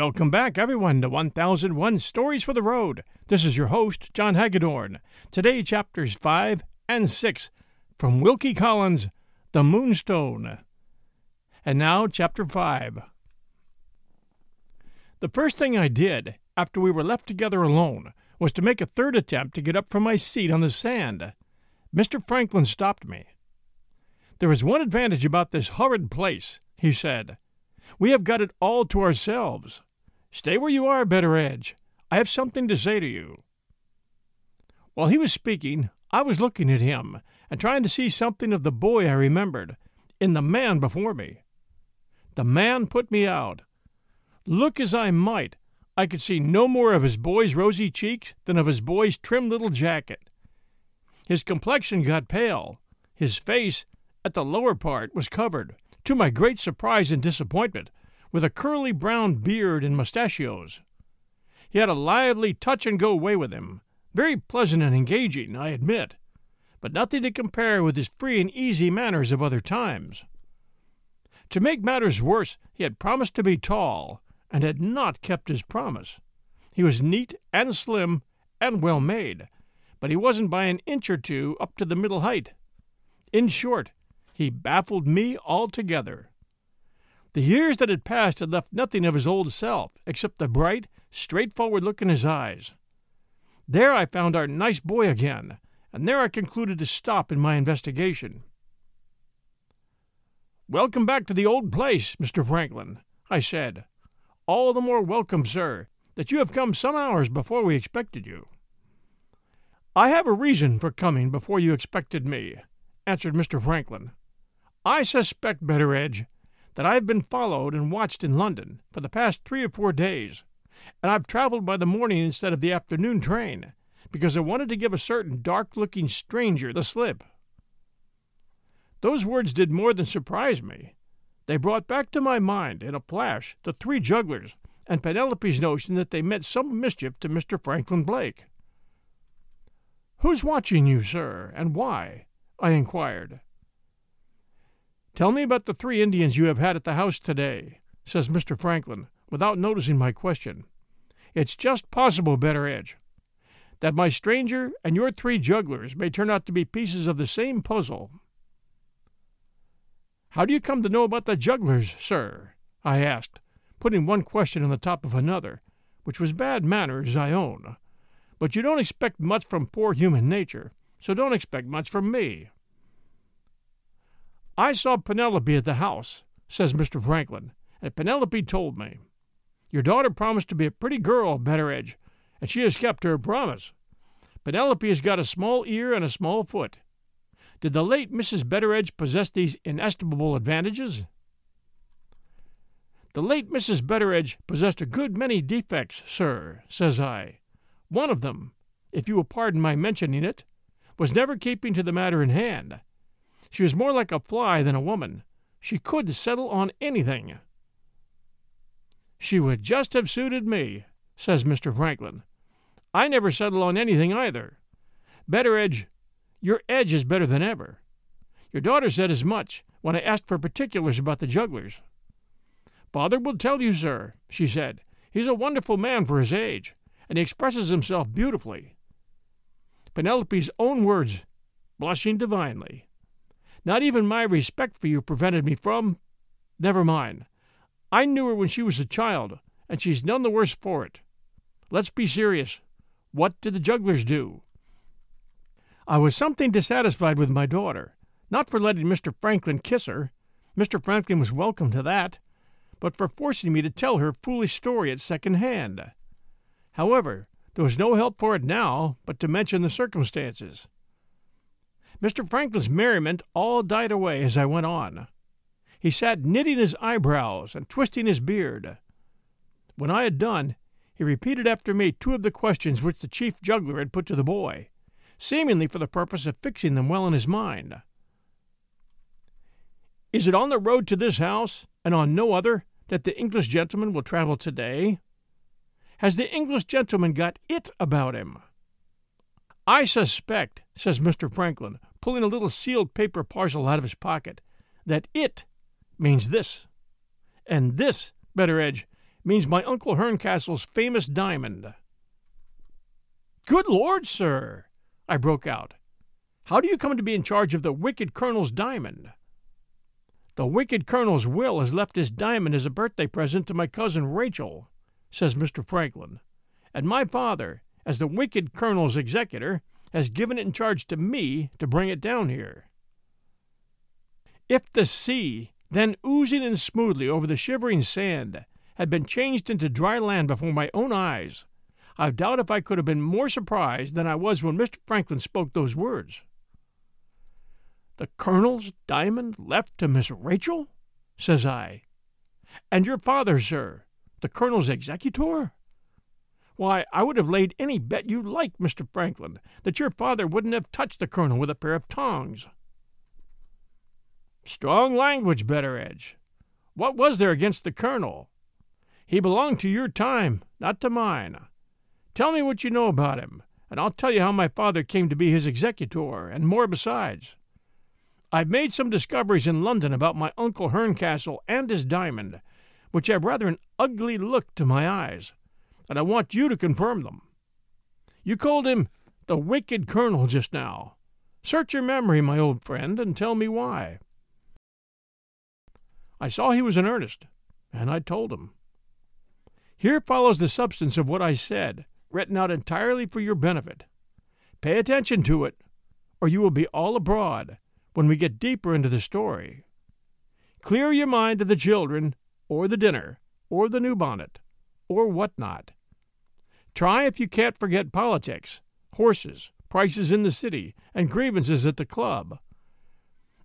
Welcome back, everyone, to 1001 Stories for the Road. This is your host, John Hagedorn. Today, chapters 5 and 6 from Wilkie Collins' The Moonstone. And now, chapter 5. The first thing I did, after we were left together alone, was to make a third attempt to get up from my seat on the sand. Mr. Franklin stopped me. There is one advantage about this horrid place, he said. We have got it all to ourselves. Stay where you are, Betteredge. I have something to say to you. While he was speaking, I was looking at him and trying to see something of the boy I remembered in the man before me. The man put me out. Look as I might, I could see no more of his boy's rosy cheeks than of his boy's trim little jacket. His complexion got pale. His face, at the lower part, was covered, to my great surprise and disappointment, with a curly brown beard and mustachios. He had a lively touch and go way with him, very pleasant and engaging, I admit, but nothing to compare with his free and easy manners of other times. To make matters worse, he had promised to be tall, and had not kept his promise. He was neat and slim and well made, but he wasn't by an inch or two up to the middle height. In short, he baffled me altogether. The years that had passed had left nothing of his old self except the bright, straightforward look in his eyes. There I found our nice boy again, and there I concluded to stop in my investigation. Welcome back to the old place, Mr. Franklin, I said. All the more welcome, sir, that you have come some hours before we expected you. I have a reason for coming before you expected me, answered Mr. Franklin. I suspect, Betteredge, that I've been followed and watched in London for the past three or four days, and I've traveled by the morning instead of the afternoon train, because I wanted to give a certain dark looking stranger the slip. Those words did more than surprise me. They brought back to my mind in a flash the three jugglers and Penelope's notion that they meant some mischief to Mr. Franklin Blake. Who's watching you, sir, and why? I inquired. Tell me about the three Indians you have had at the house today, says Mr. Franklin, without noticing my question. It's just possible, Betteredge, that my stranger and your three jugglers may turn out to be pieces of the same puzzle. How do you come to know about the jugglers, sir? I asked, putting one question on the top of another, which was bad manners, I own. But you don't expect much from poor human nature, so don't expect much from me. I saw Penelope at the house, says Mr. Franklin, and Penelope told me. Your daughter promised to be a pretty girl, Betteredge, and she has kept her promise. Penelope has got a small ear and a small foot. Did the late Mrs. Betteredge possess these inestimable advantages? The late Mrs. Betteredge possessed a good many defects, sir, says I. One of them, if you will pardon my mentioning it, was never keeping to the matter in hand. She was more like a fly than a woman. She could settle on anything. She would just have suited me, says Mr. Franklin. I never settle on anything either. Betteredge, your edge is better than ever. Your daughter said as much when I asked for particulars about the jugglers. Father will tell you, sir, she said. He's a wonderful man for his age, and he expresses himself beautifully. Penelope's own words, blushing divinely. Not even my respect for you prevented me from. Never mind. I knew her when she was a child, and she's none the worse for it. Let's be serious. What did the jugglers do? I was something dissatisfied with my daughter, not for letting Mr. Franklin kiss her. Mr. Franklin was welcome to that, but for forcing me to tell her foolish story at second hand. However, there was no help for it now but to mention the circumstances. Mr. Franklin's merriment all died away as I went on. He sat knitting his eyebrows and twisting his beard. When I had done, he repeated after me two of the questions which the chief juggler had put to the boy, seemingly for the purpose of fixing them well in his mind. Is it on the road to this house, and on no other, that the English gentleman will travel today? Has the English gentleman got it about him? I suspect, says Mr. Franklin, pulling a little sealed paper parcel out of his pocket, that it means this. And this, Betteredge, means my Uncle Herncastle's famous diamond. Good Lord, sir! I broke out. How do you come to be in charge of the wicked Colonel's diamond? The wicked Colonel's will has left this diamond as a birthday present to my cousin Rachel, says Mr. Franklin, and my father, as the wicked Colonel's executor, has given it in charge to me to bring it down here. If the sea, then oozing in smoothly over the shivering sand, had been changed into dry land before my own eyes, I doubt if I could have been more surprised than I was when Mr. Franklin spoke those words. The Colonel's diamond left to Miss Rachel? says I. And your father, sir, the Colonel's executor? Why, I would have laid any bet you like, Mr. Franklin, that your father wouldn't have touched the Colonel with a pair of tongs. Strong language, Betteredge. What was there against the Colonel? He belonged to your time, not to mine. Tell me what you know about him, and I'll tell you how my father came to be his executor, and more besides. I've made some discoveries in London about my Uncle Herncastle and his diamond, which have rather an ugly look to my eyes, and I want you to confirm them. You called him the wicked colonel just now. Search your memory, my old friend, and tell me why. I saw he was in earnest, and I told him. Here follows the substance of what I said, written out entirely for your benefit. Pay attention to it, or you will be all abroad when we get deeper into the story. Clear your mind of the children, or the dinner, or the new bonnet, or what not. Try if you can't forget politics, horses, prices in the city, and grievances at the club.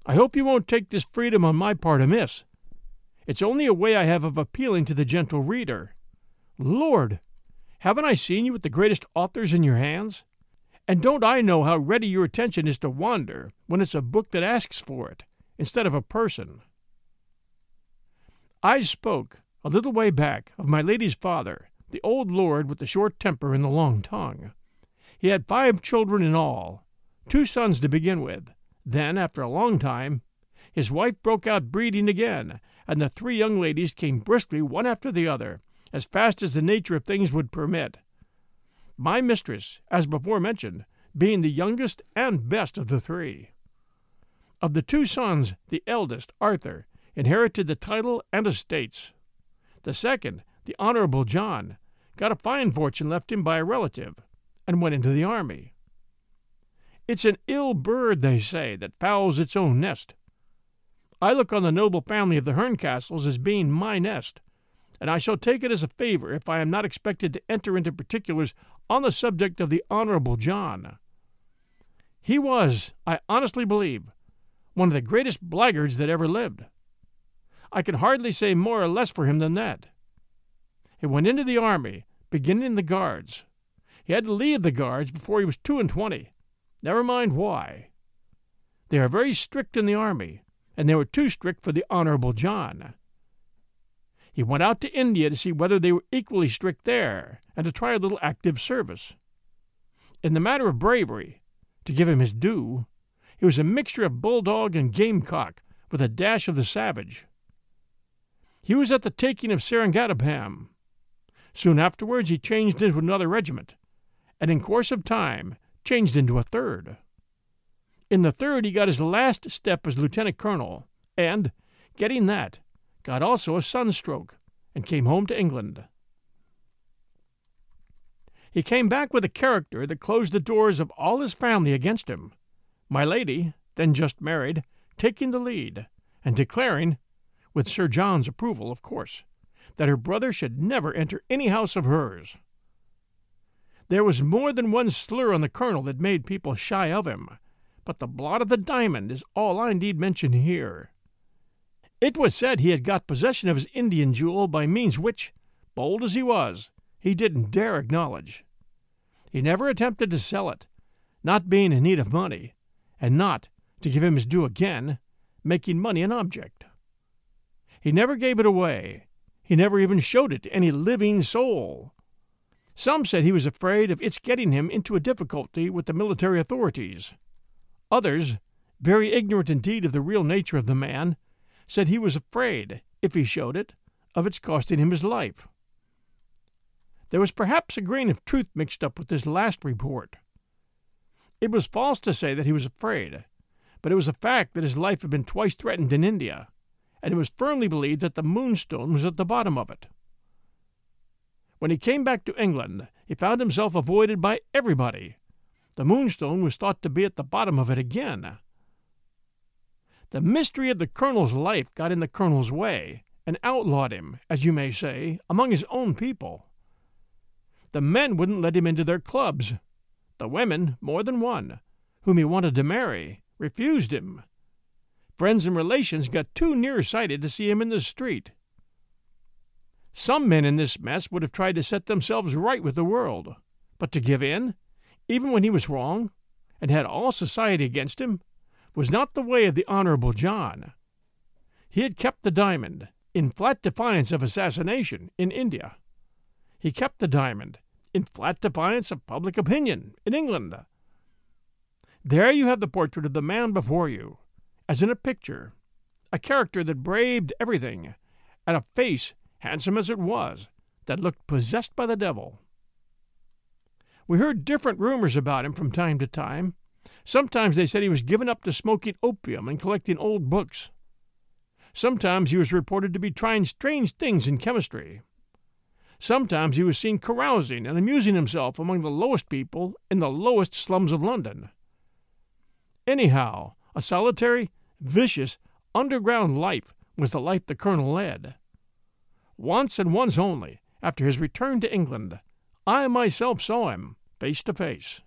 I hope you won't take this freedom on my part amiss. It's only a way I have of appealing to the gentle reader. Lord, haven't I seen you with the greatest authors in your hands? And don't I know how ready your attention is to wander when it's a book that asks for it, instead of a person? I spoke, a little way back, of my lady's father, the old lord with the short temper and the long tongue. He had five children in all, two sons to begin with. Then, after a long time, his wife broke out breeding again, and the three young ladies came briskly one after the other, as fast as the nature of things would permit. My mistress, as before mentioned, being the youngest and best of the three. Of the two sons, the eldest, Arthur, inherited the title and estates. The second, the Honorable John, got a fine fortune left him by a relative, and went into the army. It's an ill bird, they say, that fouls its own nest. I look on the noble family of the Herncastles as being my nest, and I shall take it as a favor if I am not expected to enter into particulars on the subject of the Honorable John. He was, I honestly believe, one of the greatest blackguards that ever lived. I can hardly say more or less for him than that. He went into the army, beginning in the guards. He had to leave the guards before he was two and twenty. Never mind why. They are very strict in the army, and they were too strict for the Honorable John. He went out to India to see whether they were equally strict there, and to try a little active service. In the matter of bravery, to give him his due, he was a mixture of bulldog and gamecock, with a dash of the savage. He was at the taking of Seringapatam. Soon afterwards he changed into another regiment, and in course of time changed into a third. In the third he got his last step as lieutenant colonel, and, getting that, got also a sunstroke, and came home to England. He came back with a character that closed the doors of all his family against him. My lady, then just married, taking the lead, and declaring, with Sir John's approval, of course, that her brother should never enter any house of hers. There was more than one slur on the colonel that made people shy of him, but the blot of the diamond is all I need mention here. It was said he had got possession of his Indian jewel by means which, bold as he was, he didn't dare acknowledge. He never attempted to sell it, not being in need of money, and not, to give him his due again, making money an object. He never gave it away. He never even showed it to any living soul. Some said he was afraid of its getting him into a difficulty with the military authorities. Others, very ignorant indeed of the real nature of the man, said he was afraid, if he showed it, of its costing him his life. There was perhaps a grain of truth mixed up with this last report. It was false to say that he was afraid, but it was a fact that his life had been twice threatened in India, and it was firmly believed that the Moonstone was at the bottom of it. When he came back to England, he found himself avoided by everybody. The Moonstone was thought to be at the bottom of it again. The mystery of the colonel's life got in the colonel's way, and outlawed him, as you may say, among his own people. The men wouldn't let him into their clubs. The women, more than one, whom he wanted to marry, refused him. Friends and relations got too near sighted to see him in the street. Some men in this mess would have tried to set themselves right with the world, but to give in, even when he was wrong, and had all society against him, was not the way of the Honorable John. He had kept the diamond, in flat defiance of assassination, in India. He kept the diamond, in flat defiance of public opinion, in England. There you have the portrait of the man before you, as in a picture, a character that braved everything, and a face handsome as it was, that looked possessed by the devil. We heard different rumors about him from time to time. Sometimes they said he was given up to smoking opium and collecting old books. Sometimes he was reported to be trying strange things in chemistry. Sometimes he was seen carousing and amusing himself among the lowest people in the lowest slums of London. Anyhow, a solitary, vicious, underground life was the life the colonel led. Once and once only, after his return to England, I myself saw him face to face.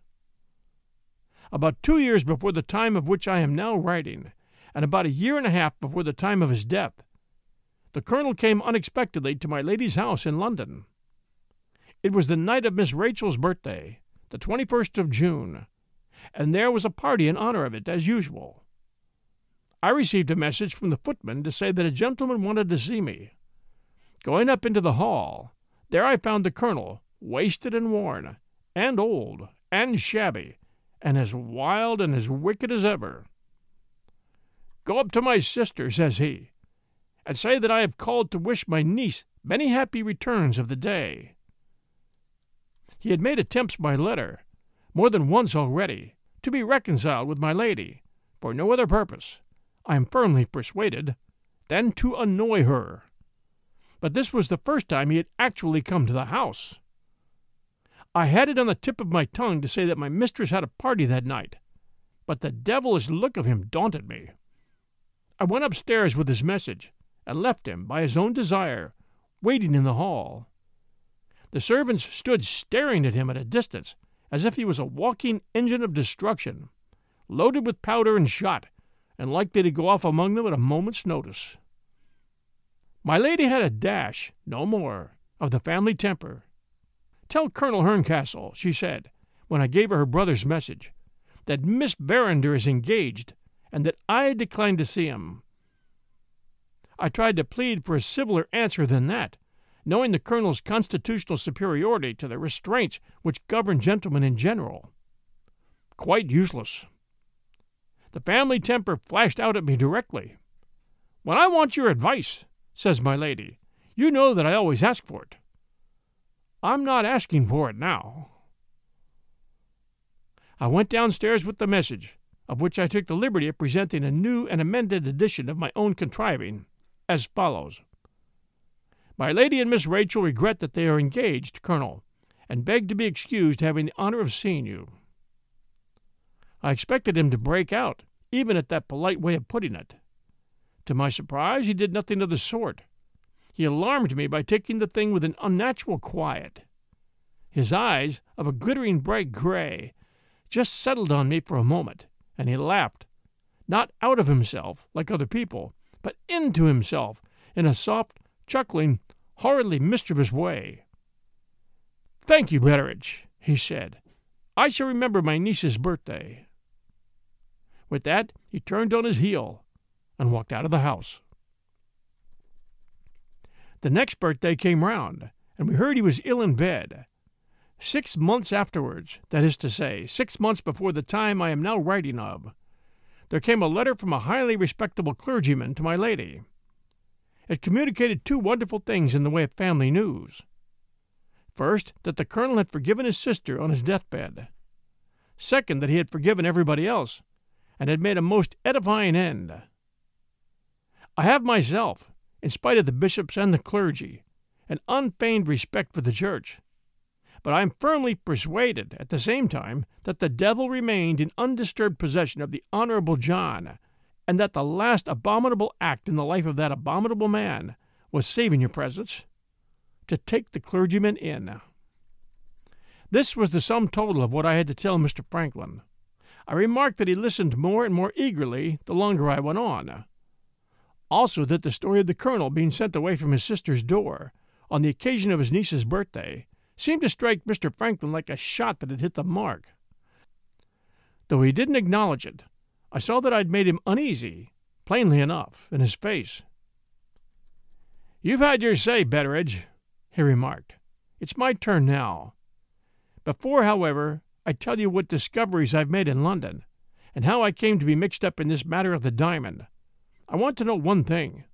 About two years before the time of which I am now writing, and about a year and a half before the time of his death, the colonel came unexpectedly to my lady's house in London. It was the night of Miss Rachel's birthday, the 21st of June, and there was a party in honor of it, as usual. I received a message from the footman to say that a gentleman wanted to see me. Going up into the hall, there I found the colonel, wasted and worn, and old, and shabby, and as wild and as wicked as ever. Go up to my sister, says he, and say that I have called to wish my niece many happy returns of the day. He had made attempts by letter, more than once already, to be reconciled with my lady, for no other purpose, I am firmly persuaded, than to annoy her but this was the first time he had actually come to the house. I had it on the tip of my tongue to say that my mistress had a party that night, but the devilish look of him daunted me. I went upstairs with his message, and left him, by his own desire, waiting in the hall. The servants stood staring at him at a distance, as if he was a walking engine of destruction, loaded with powder and shot, and likely to go off among them at a moment's notice. My lady had a dash, no more, of the family temper. Tell Colonel Herncastle, she said, when I gave her her brother's message, that Miss Verinder is engaged, and that I decline to see him. I tried to plead for a civiller answer than that, knowing the colonel's constitutional superiority to the restraints which govern gentlemen in general. Quite useless. The family temper flashed out at me directly. When I want your advice, says my lady. You know that I always ask for it. I'm not asking for it now. I went downstairs with the message, of which I took the liberty of presenting a new and amended edition of my own contriving, as follows My lady and Miss Rachel regret that they are engaged, Colonel, and beg to be excused having the honor of seeing you. I expected him to break out, even at that polite way of putting it. To my surprise, he did nothing of the sort. He alarmed me by taking the thing with an unnatural quiet. His eyes, of a glittering bright gray, just settled on me for a moment, and he laughed, not out of himself, like other people, but into himself, in a soft, chuckling, horridly mischievous way. Thank you, Betteredge, he said. I shall remember my niece's birthday. With that, he turned on his heel and walked out of the house. The next birthday came round, and we heard he was ill in bed. Six months afterwards, that is to say, six months before the time I am now writing of, there came a letter from a highly respectable clergyman to my lady. It communicated two wonderful things in the way of family news. First, that the colonel had forgiven his sister on his deathbed. Second, that he had forgiven everybody else, and had made a most edifying end. I have myself, in spite of the bishops and the clergy, an unfeigned respect for the church. But I am firmly persuaded, at the same time, that the devil remained in undisturbed possession of the Honorable John, and that the last abominable act in the life of that abominable man was saving your presence to take the clergyman in. This was the sum total of what I had to tell Mr. Franklin. I remarked that he listened more and more eagerly the longer I went on. Also, that the story of the colonel being sent away from his sister's door on the occasion of his niece's birthday seemed to strike Mr. Franklin like a shot that had hit the mark. Though he didn't acknowledge it, I saw that I'd made him uneasy, plainly enough, in his face. You've had your say, Betteredge, he remarked. It's my turn now. Before, however, I tell you what discoveries I've made in London, and how I came to be mixed up in this matter of the diamond. I want to know one thing.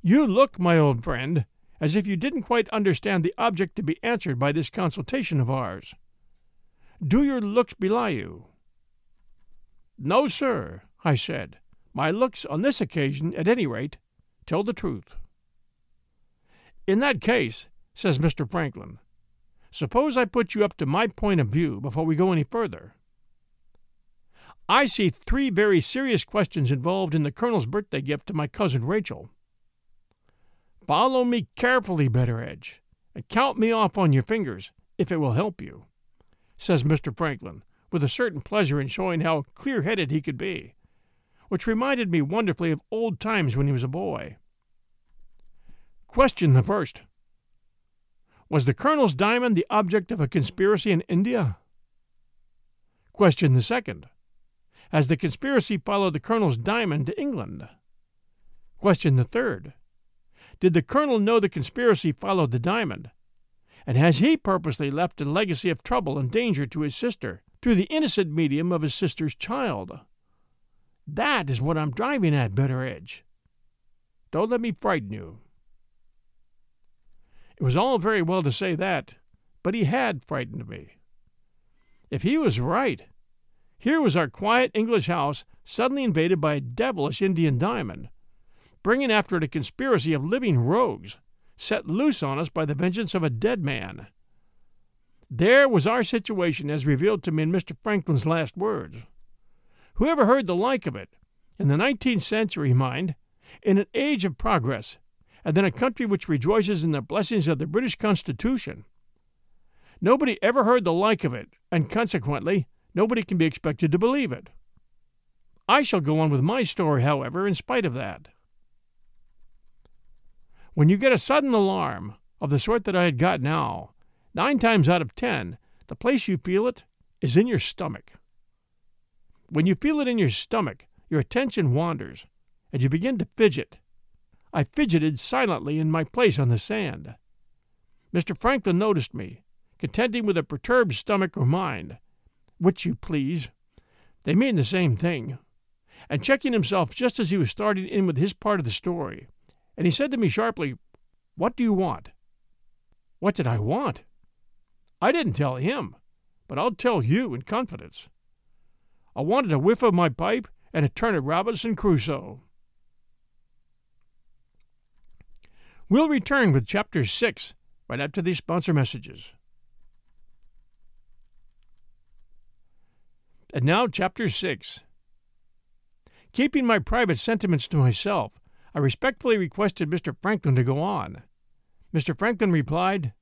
You look, my old friend, as if you didn't quite understand the object to be answered by this consultation of ours. Do your looks belie you? No, sir, I said. My looks on this occasion, at any rate, tell the truth. In that case, says Mr. Franklin, Suppose I put you up to my point of view before we go any further. I see three very serious questions involved in the Colonel's birthday gift to my cousin Rachel. Follow me carefully, Betteredge, and count me off on your fingers, if it will help you, says Mr. Franklin, with a certain pleasure in showing how clear headed he could be, which reminded me wonderfully of old times when he was a boy. Question the first. Was the Colonel's diamond the object of a conspiracy in India? Question the second. Has the conspiracy followed the Colonel's diamond to England? Question the third. Did the Colonel know the conspiracy followed the diamond? And has he purposely left a legacy of trouble and danger to his sister through the innocent medium of his sister's child? That is what I'm driving at, Betteredge. Don't let me frighten you. It was all very well to say that, but he had frightened me. If he was right, here was our quiet English house suddenly invaded by a devilish Indian diamond, bringing after it a conspiracy of living rogues, set loose on us by the vengeance of a dead man. There was our situation as revealed to me in Mr. Franklin's last words. Who ever heard the like of it? In the nineteenth century, mind, in an age of progress, and then a country which rejoices in the blessings of the British Constitution. Nobody ever heard the like of it, and consequently, nobody can be expected to believe it. I shall go on with my story, however, in spite of that. When you get a sudden alarm, of the sort that I had got now, nine times out of ten, the place you feel it is in your stomach. When you feel it in your stomach, your attention wanders, and you begin to fidget I fidgeted silently in my place on the sand. Mr. Franklin noticed me, contending with a perturbed stomach or mind, which you please. They mean the same thing, and checking himself just as he was starting in with his part of the story. And he said to me sharply, What do you want? What did I want? I didn't tell him, but I'll tell you in confidence. I wanted a whiff of my pipe and a turn at Robinson Crusoe. We'll return with Chapter 6 right after these sponsor messages. And now, Chapter 6. Keeping my private sentiments to myself, I respectfully requested Mr. Franklin to go on. Mr. Franklin replied,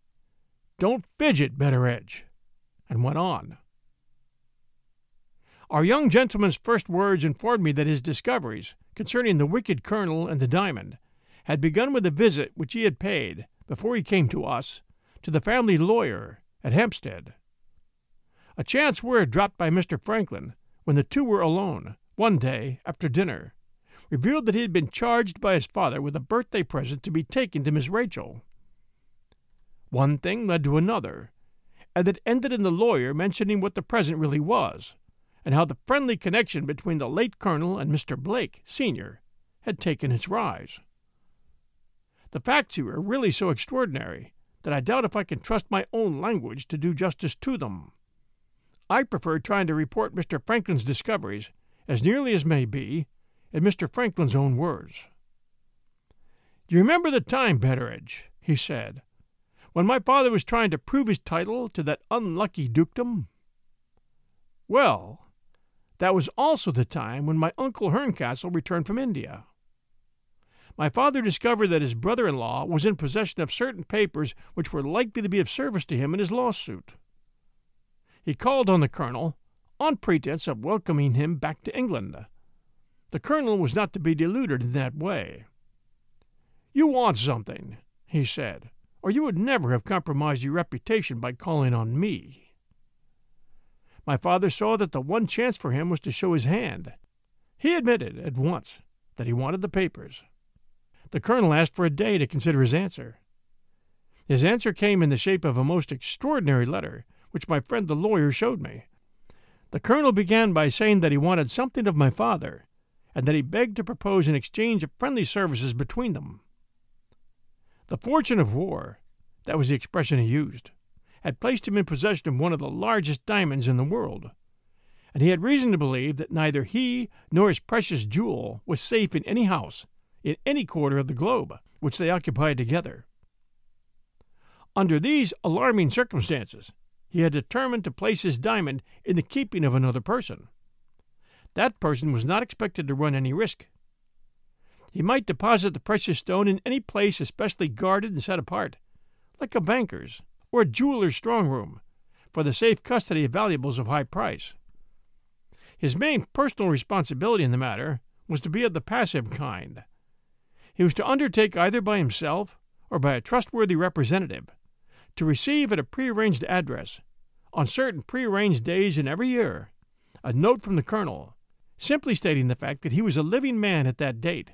don't fidget, Betteredge, and went on. Our young gentleman's first words informed me that his discoveries concerning the wicked colonel and the diamond had begun with a visit which he had paid, before he came to us, to the family lawyer at Hampstead. A chance word dropped by Mr. Franklin, when the two were alone, one day after dinner, revealed that he had been charged by his father with a birthday present to be taken to Miss Rachel. One thing led to another, and it ended in the lawyer mentioning what the present really was, and how the friendly connection between the late colonel and Mr. Blake, senior, had taken its rise. The facts here are really so extraordinary that I doubt if I can trust my own language to do justice to them. I prefer trying to report Mr. Franklin's discoveries, as nearly as may be, in Mr. Franklin's own words. You remember the time, Betteredge, he said, when my father was trying to prove his title to that unlucky dukedom? Well, that was also the time when my uncle Herncastle returned from India. My father discovered that his brother in law was in possession of certain papers which were likely to be of service to him in his lawsuit. He called on the colonel on pretense of welcoming him back to England. The colonel was not to be deluded in that way. You want something, he said, or you would never have compromised your reputation by calling on me. My father saw that the one chance for him was to show his hand. He admitted at once that he wanted the papers. The colonel asked for a day to consider his answer. His answer came in the shape of a most extraordinary letter, which my friend the lawyer showed me. The colonel began by saying that he wanted something of my father, and that he begged to propose an exchange of friendly services between them. The fortune of war, that was the expression he used, had placed him in possession of one of the largest diamonds in the world, and he had reason to believe that neither he nor his precious jewel was safe in any house, in any quarter of the globe, which they occupied together. Under these alarming circumstances, he had determined to place his diamond in the keeping of another person. That person was not expected to run any risk. He might deposit the precious stone in any place especially guarded and set apart, like a banker's or a jeweler's strong room, for the safe custody of valuables of high price. His main personal responsibility in the matter was to be of the passive kind. He was to undertake either by himself or by a trustworthy representative to receive at a prearranged address, on certain prearranged days in every year, a note from the colonel, simply stating the fact that he was a living man at that date.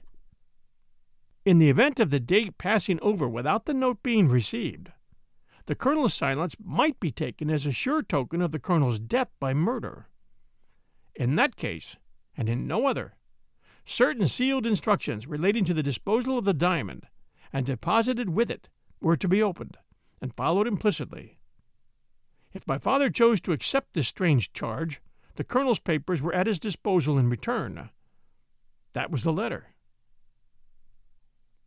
In the event of the date passing over without the note being received, the colonel's silence might be taken as a sure token of the colonel's death by murder. In that case, and in no other, certain sealed instructions relating to the disposal of the diamond, and deposited with it, were to be opened, and followed implicitly. If my father chose to accept this strange charge, the colonel's papers were at his disposal in return. That was the letter.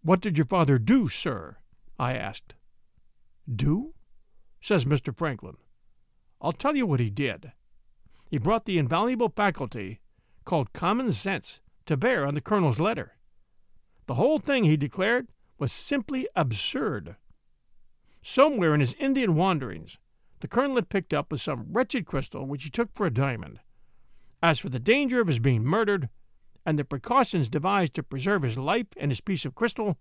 What did your father do, sir? I asked. Do? says Mr. Franklin. I'll tell you what he did. He brought the invaluable faculty called common sense to bear on the colonel's letter. The whole thing, he declared, was simply absurd. Somewhere in his Indian wanderings, the colonel had picked up with some wretched crystal which he took for a diamond. As for the danger of his being murdered, and the precautions devised to preserve his life and his piece of crystal,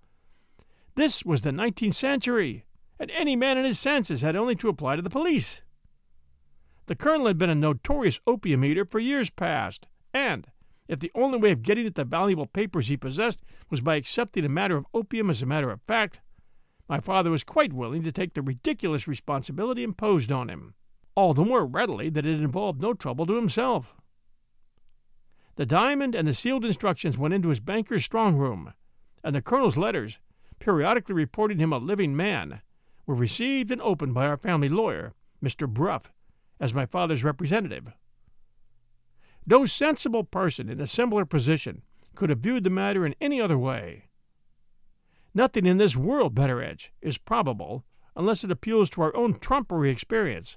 this was the nineteenth century, and any man in his senses had only to apply to the police. The colonel had been a notorious opium eater for years past, and, if the only way of getting at the valuable papers he possessed was by accepting a matter of opium as a matter of fact, my father was quite willing to take the ridiculous responsibility imposed on him, all the more readily that it involved no trouble to himself. The diamond and the sealed instructions went into his banker's strong room, and the colonel's letters, periodically reporting him a living man, were received and opened by our family lawyer, Mr. Bruff, as my father's representative. No sensible person in a similar position could have viewed the matter in any other way. Nothing in this world, Betteredge, is probable unless it appeals to our own trumpery experience,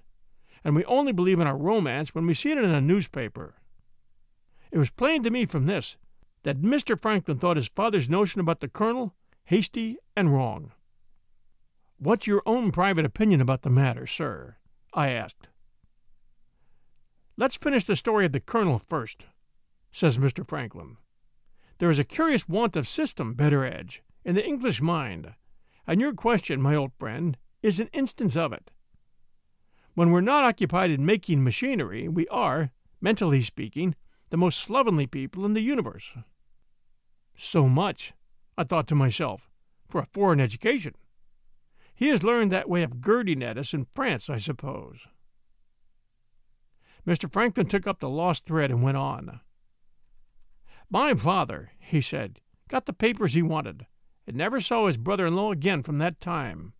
and we only believe in a romance when we see it in a newspaper. It was plain to me from this that Mr. Franklin thought his father's notion about the colonel hasty and wrong. What's your own private opinion about the matter, sir? I asked. Let's finish the story of the colonel first, says Mr. Franklin. There is a curious want of system, Betteredge, in the English mind, and your question, my old friend, is an instance of it. When we're not occupied in making machinery, we are, mentally speaking, the most slovenly people in the universe. So much, I thought to myself, for a foreign education. He has learned that way of girding at us in France, I suppose. Mr. Franklin took up the lost thread and went on. My father, he said, got the papers he wanted, and never saw his brother in law again from that time.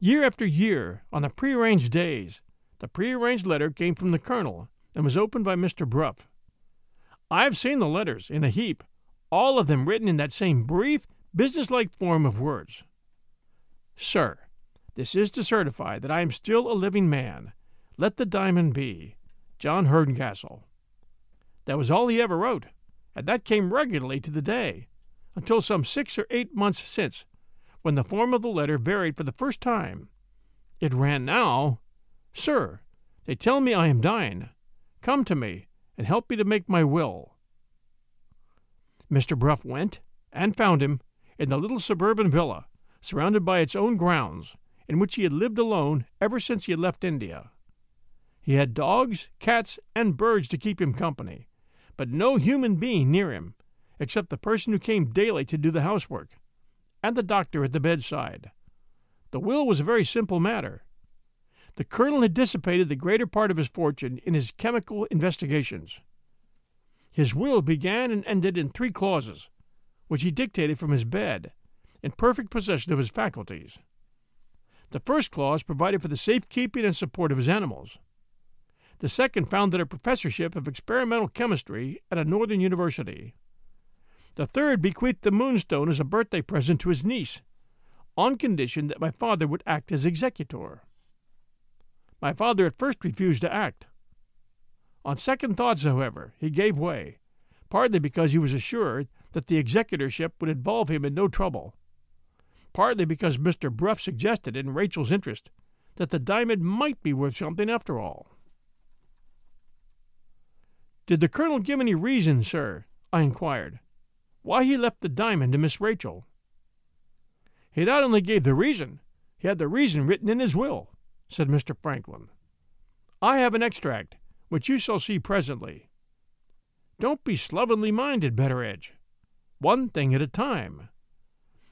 Year after year, on the prearranged days, the prearranged letter came from the colonel and was opened by Mr. Bruff. I've seen the letters in a heap, all of them written in that same brief, businesslike form of words. Sir, this is to certify that I am still a living man. Let the diamond be. John Herncastle. That was all he ever wrote and that came regularly to the day, until some six or eight months since, when the form of the letter varied for the first time. It ran now Sir, they tell me I am dying. Come to me and help me to make my will. Mr. Bruff went and found him in the little suburban villa, surrounded by its own grounds, in which he had lived alone ever since he had left India. He had dogs, cats, and birds to keep him company, but no human being near him, except the person who came daily to do the housework, and the doctor at the bedside. The will was a very simple matter. The colonel had dissipated the greater part of his fortune in his chemical investigations. His will began and ended in three clauses, which he dictated from his bed, in perfect possession of his faculties. The first clause provided for the safe keeping and support of his animals. The second founded a professorship of experimental chemistry at a northern university. The third bequeathed the moonstone as a birthday present to his niece, on condition that my father would act as executor. My father at first refused to act. On second thoughts, however, he gave way, partly because he was assured that the executorship would involve him in no trouble, partly because Mr. Bruff suggested, in Rachel's interest, that the diamond might be worth something after all. Did the colonel give any reason, sir, I inquired, why he left the diamond to Miss Rachel? He not only gave the reason, he had the reason written in his will, said Mr. Franklin. I have an extract, which you shall see presently. Don't be slovenly minded, Betteredge. One thing at a time.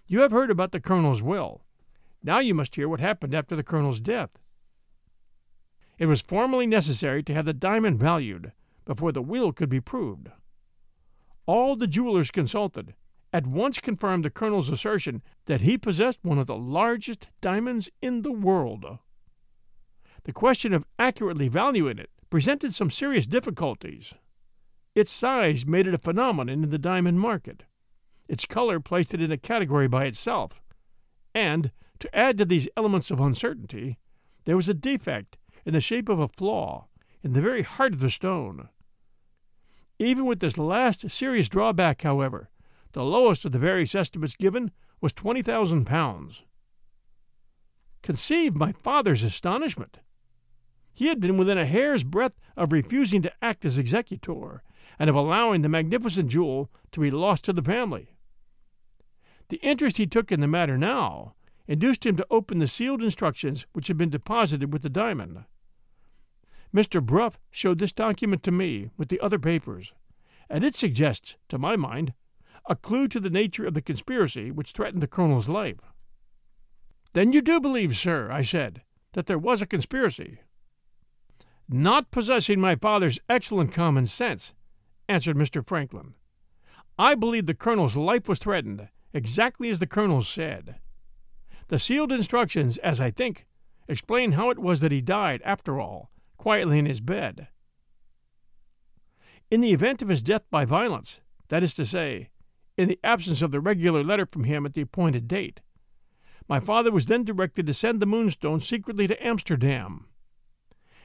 You have heard about the colonel's will. Now you must hear what happened after the colonel's death. It was formally necessary to have the diamond valued before the will could be proved. All the jewelers consulted at once confirmed the colonel's assertion that he possessed one of the largest diamonds in the world. The question of accurately valuing it presented some serious difficulties. Its size made it a phenomenon in the diamond market. Its color placed it in a category by itself. And, to add to these elements of uncertainty, there was a defect in the shape of a flaw in the very heart of the stone. Even with this last serious drawback, however, the lowest of the various estimates given was twenty thousand pounds. Conceive my father's astonishment. He had been within a hair's breadth of refusing to act as executor, and of allowing the magnificent jewel to be lost to the family. The interest he took in the matter now induced him to open the sealed instructions which had been deposited with the diamond. Mr. Bruff showed this document to me with the other papers, and it suggests, to my mind, a clue to the nature of the conspiracy which threatened the colonel's life. Then you do believe, sir, I said, that there was a conspiracy? Not possessing my father's excellent common sense, answered Mr. Franklin. I believe the colonel's life was threatened, exactly as the colonel said. The sealed instructions, as I think, explain how it was that he died, after all, quietly in his bed. In the event of his death by violence, that is to say, in the absence of the regular letter from him at the appointed date, my father was then directed to send the moonstone secretly to Amsterdam.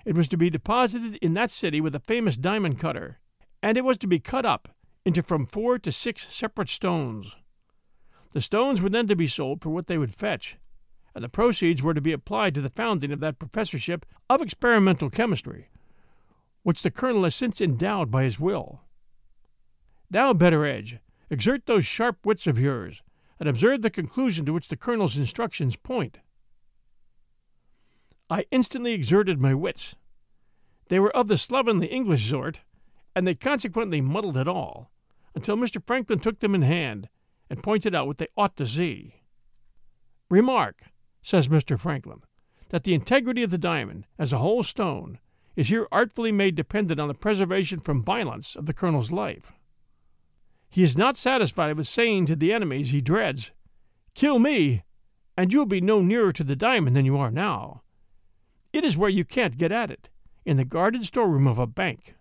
It was to be deposited in that city with a famous diamond cutter, and it was to be cut up into from four to six separate stones. The stones were then to be sold for what they would fetch, and the proceeds were to be applied to the founding of that professorship of experimental chemistry, which the colonel has since endowed by his will. Now, Betteredge, exert those sharp wits of yours, and observe the conclusion to which the colonel's instructions point. I instantly exerted my wits. They were of the slovenly English sort, and they consequently muddled it all, until Mr. Franklin took them in hand and pointed out what they ought to see. Remark, says Mr. Franklin, that the integrity of the diamond, as a whole stone, is here artfully made dependent on the preservation from violence of the colonel's life. He is not satisfied with saying to the enemies he dreads, Kill me, and you will be no nearer to the diamond than you are now. It is where you can't get at it, in the guarded storeroom of a bank.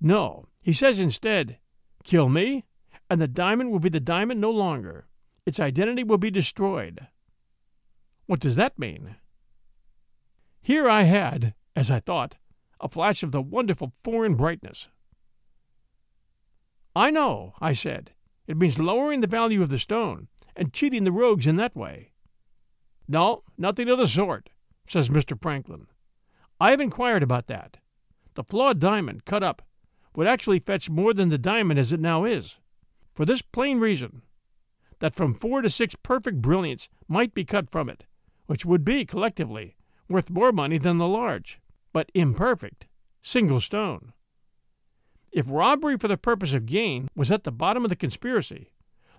No, he says instead, Kill me, and the diamond will be the diamond no longer. Its identity will be destroyed. What does that mean? Here I had, as I thought, a flash of the wonderful foreign brightness. I know, I said. It means lowering the value of the stone and cheating the rogues in that way. No, nothing of the sort, says Mr. Franklin. I have inquired about that. The flawed diamond, cut up, would actually fetch more than the diamond as it now is, for this plain reason that from four to six perfect brilliants might be cut from it, which would be, collectively, worth more money than the large, but imperfect, single stone. If robbery for the purpose of gain was at the bottom of the conspiracy,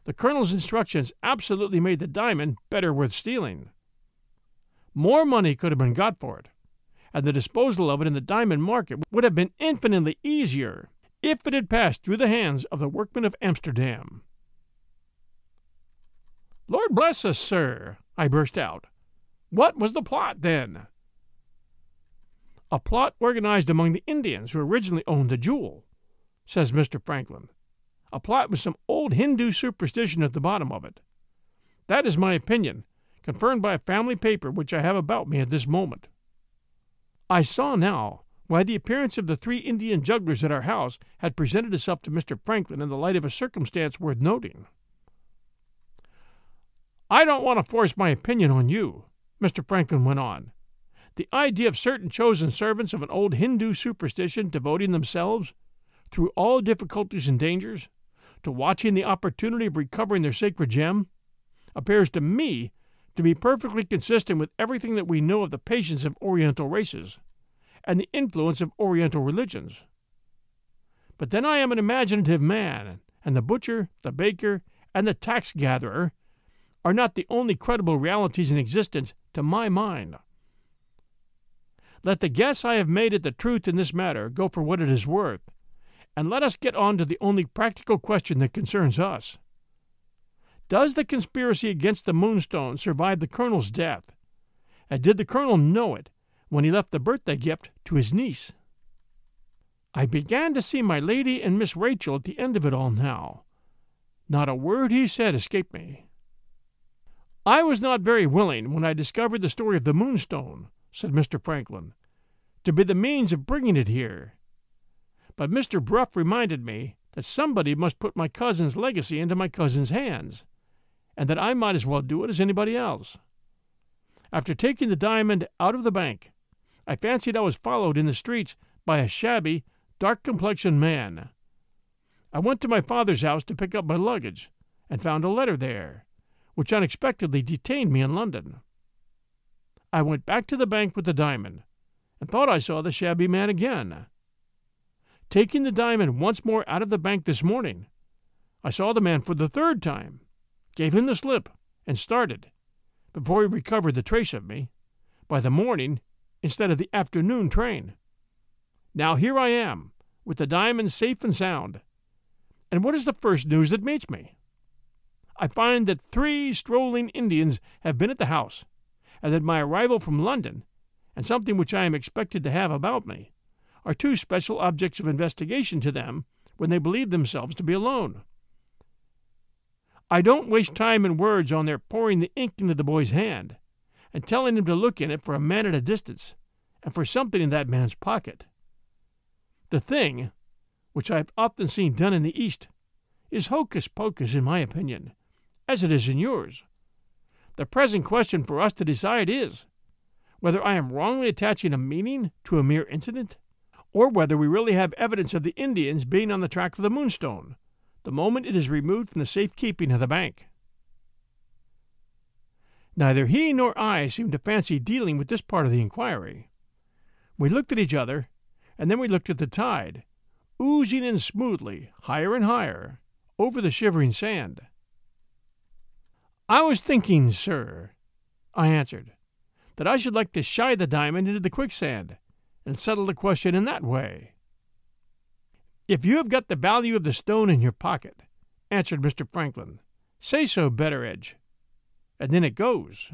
the colonel's instructions absolutely made the diamond better worth stealing. More money could have been got for it, and the disposal of it in the diamond market would have been infinitely easier if it had passed through the hands of the workmen of Amsterdam. Lord bless us, sir, I burst out. What was the plot, then? A plot organized among the Indians who originally owned the jewel, says Mr. Franklin. A plot with some old Hindu superstition at the bottom of it. That is my opinion, confirmed by a family paper which I have about me at this moment. I saw now why the appearance of the three Indian jugglers at our house had presented itself to Mr. Franklin in the light of a circumstance worth noting. I don't want to force my opinion on you, Mr. Franklin went on. The idea of certain chosen servants of an old Hindu superstition devoting themselves, through all difficulties and dangers, to watching the opportunity of recovering their sacred gem, appears to me to be perfectly consistent with everything that we know of the patience of Oriental races and the influence of Oriental religions. But then I am an imaginative man, and the butcher, the baker, and the tax gatherer are not the only credible realities in existence to my mind. Let the guess I have made at the truth in this matter go for what it is worth, and let us get on to the only practical question that concerns us. Does the conspiracy against the Moonstone survive the Colonel's death? And did the Colonel know it when he left the birthday gift to his niece? I began to see my lady and Miss Rachel at the end of it all now. Not a word he said escaped me. I was not very willing, when I discovered the story of the Moonstone, said Mr. Franklin, to be the means of bringing it here. But Mr. Bruff reminded me that somebody must put my cousin's legacy into my cousin's hands, and that I might as well do it as anybody else. After taking the diamond out of the bank, I fancied I was followed in the streets by a shabby, dark complexioned man. I went to my father's house to pick up my luggage, and found a letter there which unexpectedly detained me in London. I went back to the bank with the diamond, and thought I saw the shabby man again. Taking the diamond once more out of the bank this morning, I saw the man for the third time, gave him the slip, and started, before he recovered the trace of me, by the morning instead of the afternoon train. Now here I am, with the diamond safe and sound. And what is the first news that meets me? I find that three strolling Indians have been at the house, and that my arrival from London, and something which I am expected to have about me, are two special objects of investigation to them when they believe themselves to be alone. I don't waste time and words on their pouring the ink into the boy's hand, and telling him to look in it for a man at a distance, and for something in that man's pocket. The thing, which I have often seen done in the East, is hocus pocus in my opinion, as it is in yours. The present question for us to decide is whether I am wrongly attaching a meaning to a mere incident, or whether we really have evidence of the Indians being on the track of the moonstone the moment it is removed from the safe keeping of the bank. Neither he nor I seemed to fancy dealing with this part of the inquiry. We looked at each other, and then we looked at the tide, oozing in smoothly, higher and higher, over the shivering sand. I was thinking, sir, I answered, that I should like to shy the diamond into the quicksand and settle the question in that way. If you have got the value of the stone in your pocket, answered Mr. Franklin, say so, Betteredge, and then it goes.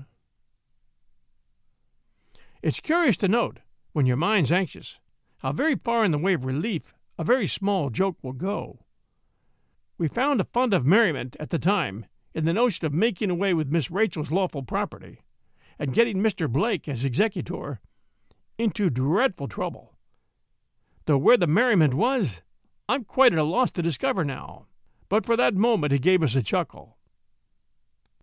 It's curious to note, when your mind's anxious, how very far in the way of relief a very small joke will go. We found a fund of merriment at the time in the notion of making away with Miss Rachel's lawful property, and getting Mr. Blake as executor into dreadful trouble. Though where the merriment was, I'm quite at a loss to discover now. But for that moment he gave us a chuckle.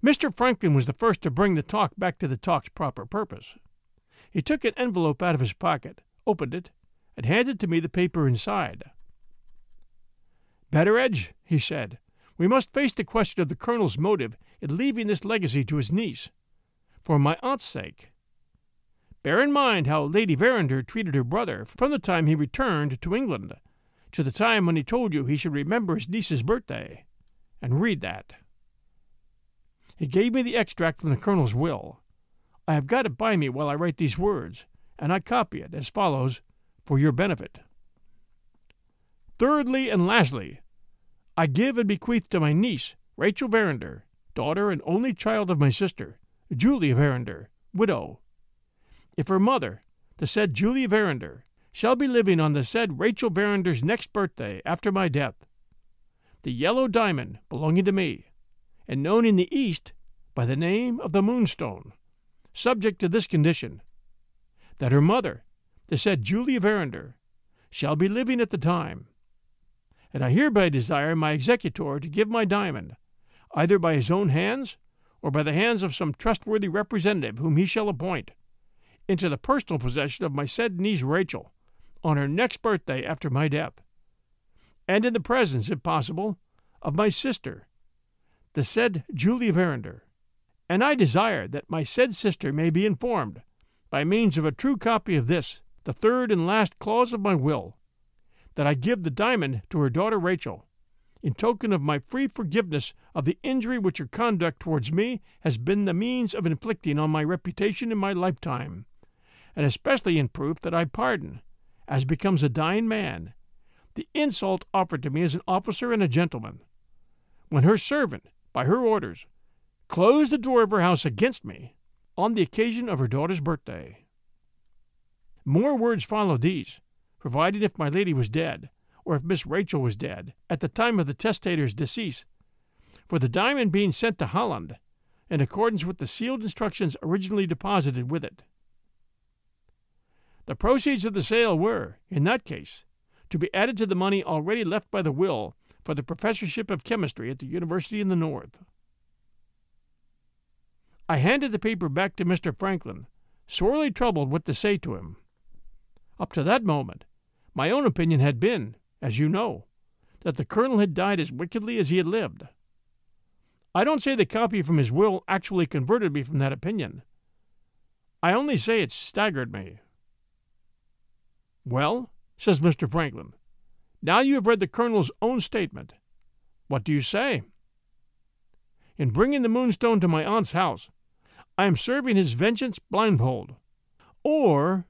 Mr. Franklin was the first to bring the talk back to the talk's proper purpose. He took an envelope out of his pocket, opened it, and handed to me the paper inside. Betteredge, he said, we must face the question of the Colonel's motive in leaving this legacy to his niece, for my aunt's sake. Bear in mind how Lady Verinder treated her brother from the time he returned to England to the time when he told you he should remember his niece's birthday, and read that. He gave me the extract from the Colonel's will. I have got it by me while I write these words, and I copy it as follows for your benefit. Thirdly and lastly, I give and bequeath to my niece, Rachel Verinder, daughter and only child of my sister, Julia Verinder, widow. If her mother, the said Julia Verinder, shall be living on the said Rachel Verinder's next birthday after my death, the yellow diamond belonging to me, and known in the East by the name of the Moonstone, subject to this condition that her mother, the said Julia Verinder, shall be living at the time, and I hereby desire my executor to give my diamond, either by his own hands or by the hands of some trustworthy representative whom he shall appoint, into the personal possession of my said niece Rachel, on her next birthday after my death, and in the presence, if possible, of my sister, the said Julie Verinder. And I desire that my said sister may be informed, by means of a true copy of this, the third and last clause of my will, that I give the diamond to her daughter Rachel, in token of my free forgiveness of the injury which her conduct towards me has been the means of inflicting on my reputation in my lifetime, and especially in proof that I pardon, as becomes a dying man, the insult offered to me as an officer and a gentleman, when her servant, by her orders, closed the door of her house against me on the occasion of her daughter's birthday. More words followed these, provided if my lady was dead, or if Miss Rachel was dead, at the time of the testator's decease, for the diamond being sent to Holland, in accordance with the sealed instructions originally deposited with it. The proceeds of the sale were, in that case, to be added to the money already left by the will for the professorship of chemistry at the University in the North. I handed the paper back to Mr. Franklin, sorely troubled what to say to him. Up to that moment, my own opinion had been, as you know, that the colonel had died as wickedly as he had lived. I don't say the copy from his will actually converted me from that opinion. I only say it staggered me. Well, says Mr. Franklin, now you have read the colonel's own statement. What do you say? In bringing the moonstone to my aunt's house, I am serving his vengeance blindfold. Or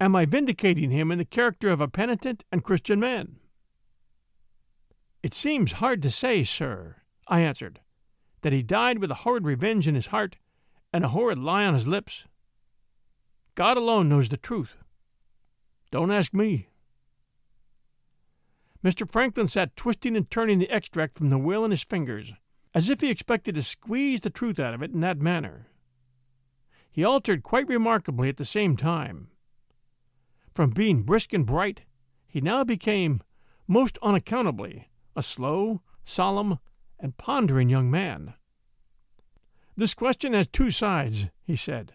Am I vindicating him in the character of a penitent and Christian man? It seems hard to say, sir, I answered, that he died with a horrid revenge in his heart and a horrid lie on his lips. God alone knows the truth. Don't ask me. Mr. Franklin sat twisting and turning the extract from the will in his fingers, as if he expected to squeeze the truth out of it in that manner. He altered quite remarkably at the same time from being brisk and bright, he now became, most unaccountably, a slow, solemn, and pondering young man. This question has two sides, he said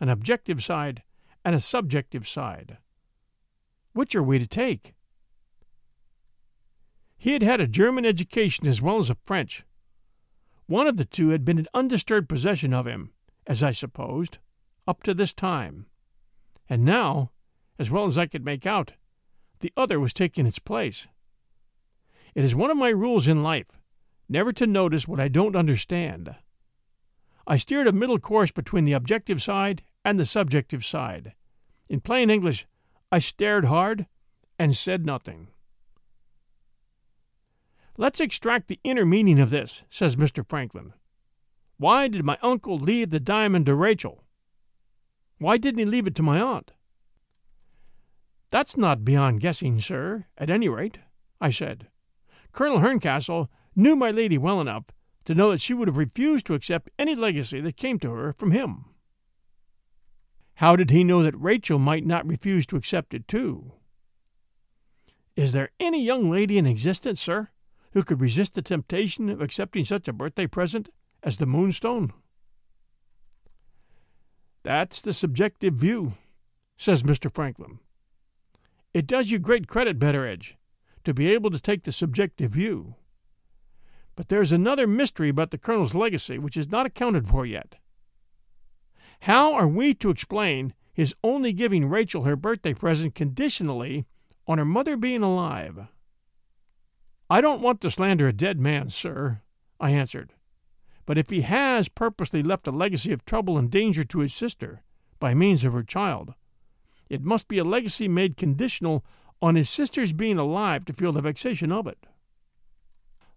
an objective side and a subjective side. Which are we to take? He had had a German education as well as a French. One of the two had been in undisturbed possession of him, as I supposed, up to this time. And now, as well as I could make out, the other was taking its place. It is one of my rules in life never to notice what I don't understand. I steered a middle course between the objective side and the subjective side. In plain English, I stared hard and said nothing. Let's extract the inner meaning of this, says Mr. Franklin. Why did my uncle leave the diamond to Rachel? Why didn't he leave it to my aunt? That's not beyond guessing, sir, at any rate, I said. Colonel Herncastle knew my lady well enough to know that she would have refused to accept any legacy that came to her from him. How did he know that Rachel might not refuse to accept it too? Is there any young lady in existence, sir, who could resist the temptation of accepting such a birthday present as the moonstone? That's the subjective view, says Mr. Franklin. It does you great credit, Betteredge, to be able to take the subjective view. But there's another mystery about the Colonel's legacy which is not accounted for yet. How are we to explain his only giving Rachel her birthday present conditionally on her mother being alive? I don't want to slander a dead man, sir, I answered. But if he has purposely left a legacy of trouble and danger to his sister by means of her child, it must be a legacy made conditional on his sister's being alive to feel the vexation of it.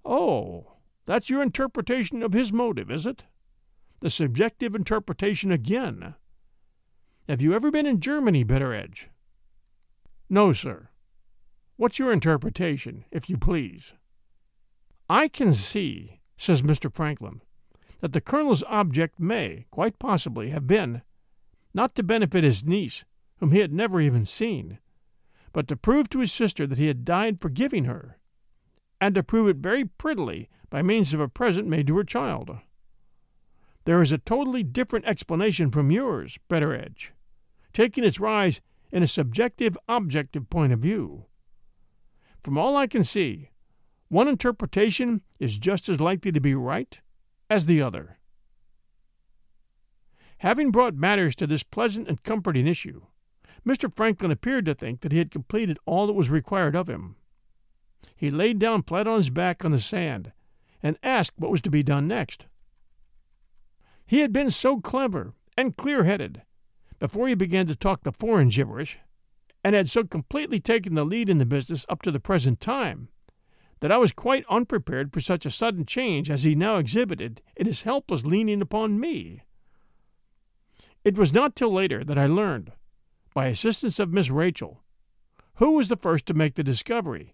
Oh, that's your interpretation of his motive, is it? The subjective interpretation again. Have you ever been in Germany, Betteredge? No, sir. What's your interpretation, if you please? I can see, says Mr. Franklin, that the Colonel's object may, quite possibly, have been not to benefit his niece, whom he had never even seen, but to prove to his sister that he had died forgiving her, and to prove it very prettily by means of a present made to her child. There is a totally different explanation from yours, Betteredge, taking its rise in a subjective objective point of view. From all I can see, one interpretation is just as likely to be right as the other. Having brought matters to this pleasant and comforting issue, Mr. Franklin appeared to think that he had completed all that was required of him. He laid down flat on his back on the sand and asked what was to be done next. He had been so clever and clear headed before he began to talk the foreign gibberish and had so completely taken the lead in the business up to the present time, that I was quite unprepared for such a sudden change as he now exhibited in his helpless leaning upon me. It was not till later that I learned, by assistance of Miss Rachel, who was the first to make the discovery,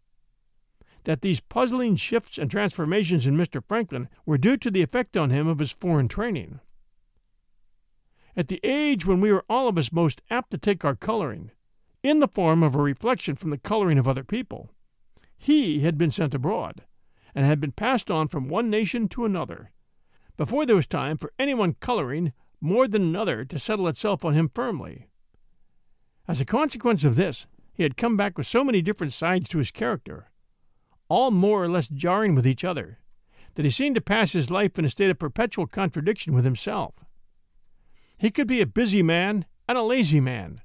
that these puzzling shifts and transformations in Mr. Franklin were due to the effect on him of his foreign training. At the age when we are all of us most apt to take our coloring, in the form of a reflection from the coloring of other people. He had been sent abroad, and had been passed on from one nation to another, before there was time for any one coloring more than another to settle itself on him firmly. As a consequence of this, he had come back with so many different sides to his character, all more or less jarring with each other, that he seemed to pass his life in a state of perpetual contradiction with himself. He could be a busy man and a lazy man,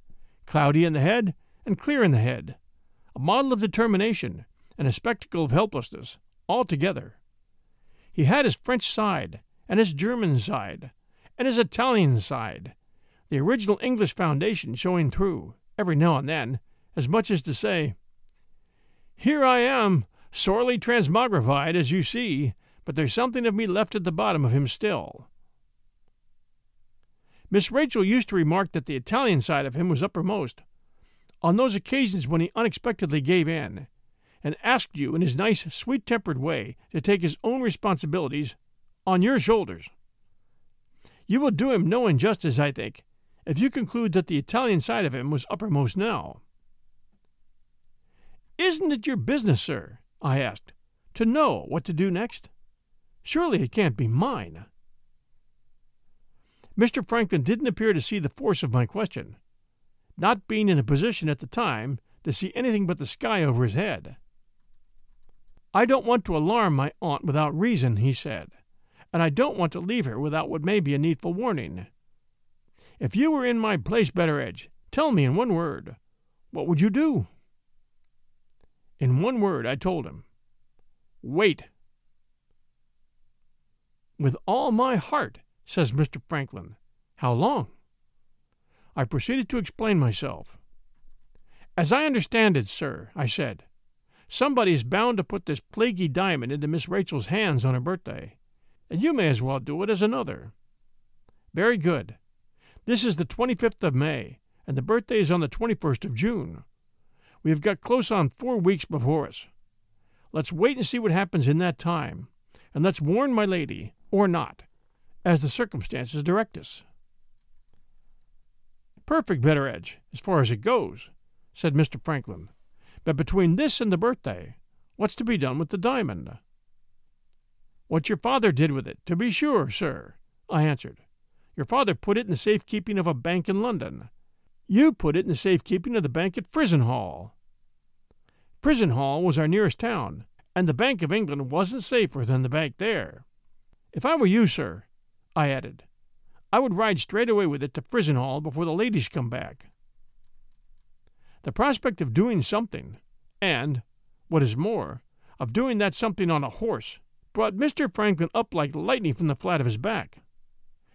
cloudy in the head and clear in the head, a model of determination and a spectacle of helplessness, altogether. He had his French side, and his German side, and his Italian side, the original English foundation showing through, every now and then, as much as to say, Here I am, sorely transmogrified, as you see, but there's something of me left at the bottom of him still. Miss Rachel used to remark that the Italian side of him was uppermost. On those occasions when he unexpectedly gave in, and asked you in his nice, sweet tempered way to take his own responsibilities on your shoulders. You will do him no injustice, I think, if you conclude that the Italian side of him was uppermost now. Isn't it your business, sir, I asked, to know what to do next? Surely it can't be mine. Mr. Franklin didn't appear to see the force of my question, not being in a position at the time to see anything but the sky over his head. I don't want to alarm my aunt without reason, he said, and I don't want to leave her without what may be a needful warning. If you were in my place, Betteredge, tell me in one word, what would you do? In one word, I told him, Wait. With all my heart, says Mr. Franklin. How long? I proceeded to explain myself. As I understand it, sir, I said, somebody is bound to put this plaguey diamond into Miss Rachel's hands on her birthday, and you may as well do it as another. Very good. This is the 25th of May, and the birthday is on the 21st of June. We have got close on four weeks before us. Let's wait and see what happens in that time, and let's warn my lady, or not, as the circumstances direct us. Perfect, Betteredge, as far as it goes, said Mr. Franklin. But between this and the birthday, what's to be done with the diamond? What your father did with it, to be sure, sir, I answered. Your father put it in the safekeeping of a bank in London. You put it in the safekeeping of the bank at Frizinghall. Frizinghall was our nearest town, and the Bank of England wasn't safer than the bank there. If I were you, sir, I added, I would ride straight away with it to Frizinghall before the ladies come back. The prospect of doing something, and, what is more, of doing that something on a horse, brought Mr. Franklin up like lightning from the flat of his back.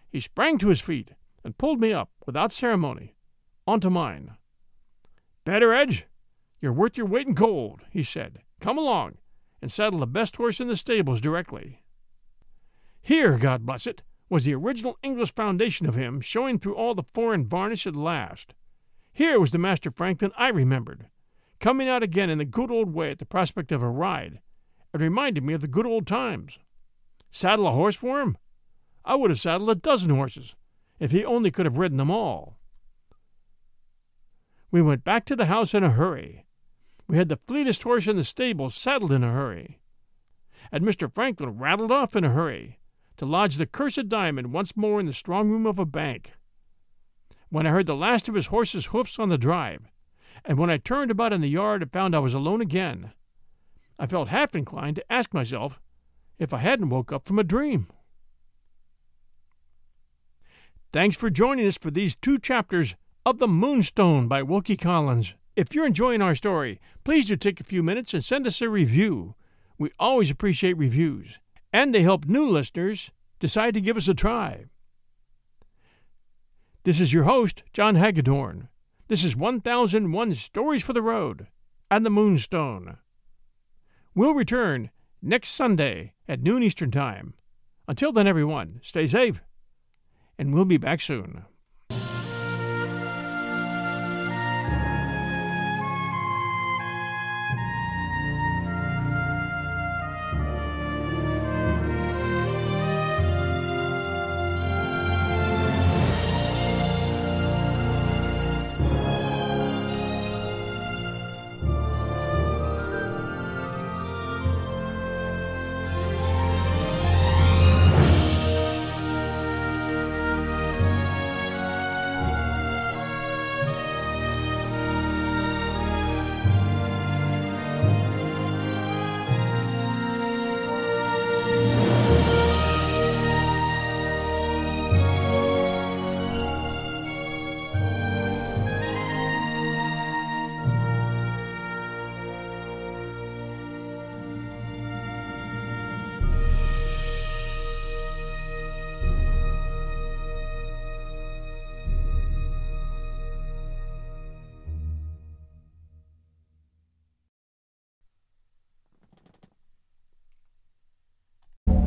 He sprang to his feet and pulled me up, without ceremony, onto mine. Betteredge, you're worth your weight in gold, he said. Come along, and saddle the best horse in the stables directly. Here, God bless it, was the original English foundation of him showing through all the foreign varnish at last. Here was the Master Franklin I remembered, coming out again in the good old way at the prospect of a ride. It reminded me of the good old times. Saddle a horse for him? I would have saddled a dozen horses, if he only could have ridden them all. We went back to the house in a hurry. We had the fleetest horse in the stable saddled in a hurry. And Mr. Franklin rattled off in a hurry to lodge the cursed diamond once more in the strong room of a bank. When I heard the last of his horse's hoofs on the drive, and when I turned about in the yard and found I was alone again, I felt half inclined to ask myself if I hadn't woke up from a dream. Thanks for joining us for these two chapters of The Moonstone by Wilkie Collins. If you're enjoying our story, please do take a few minutes and send us a review. We always appreciate reviews, and they help new listeners decide to give us a try. This is your host, John Hagedorn. This is 1001 Stories for the Road and the Moonstone. We'll return next Sunday at noon Eastern Time. Until then, everyone, stay safe, and we'll be back soon.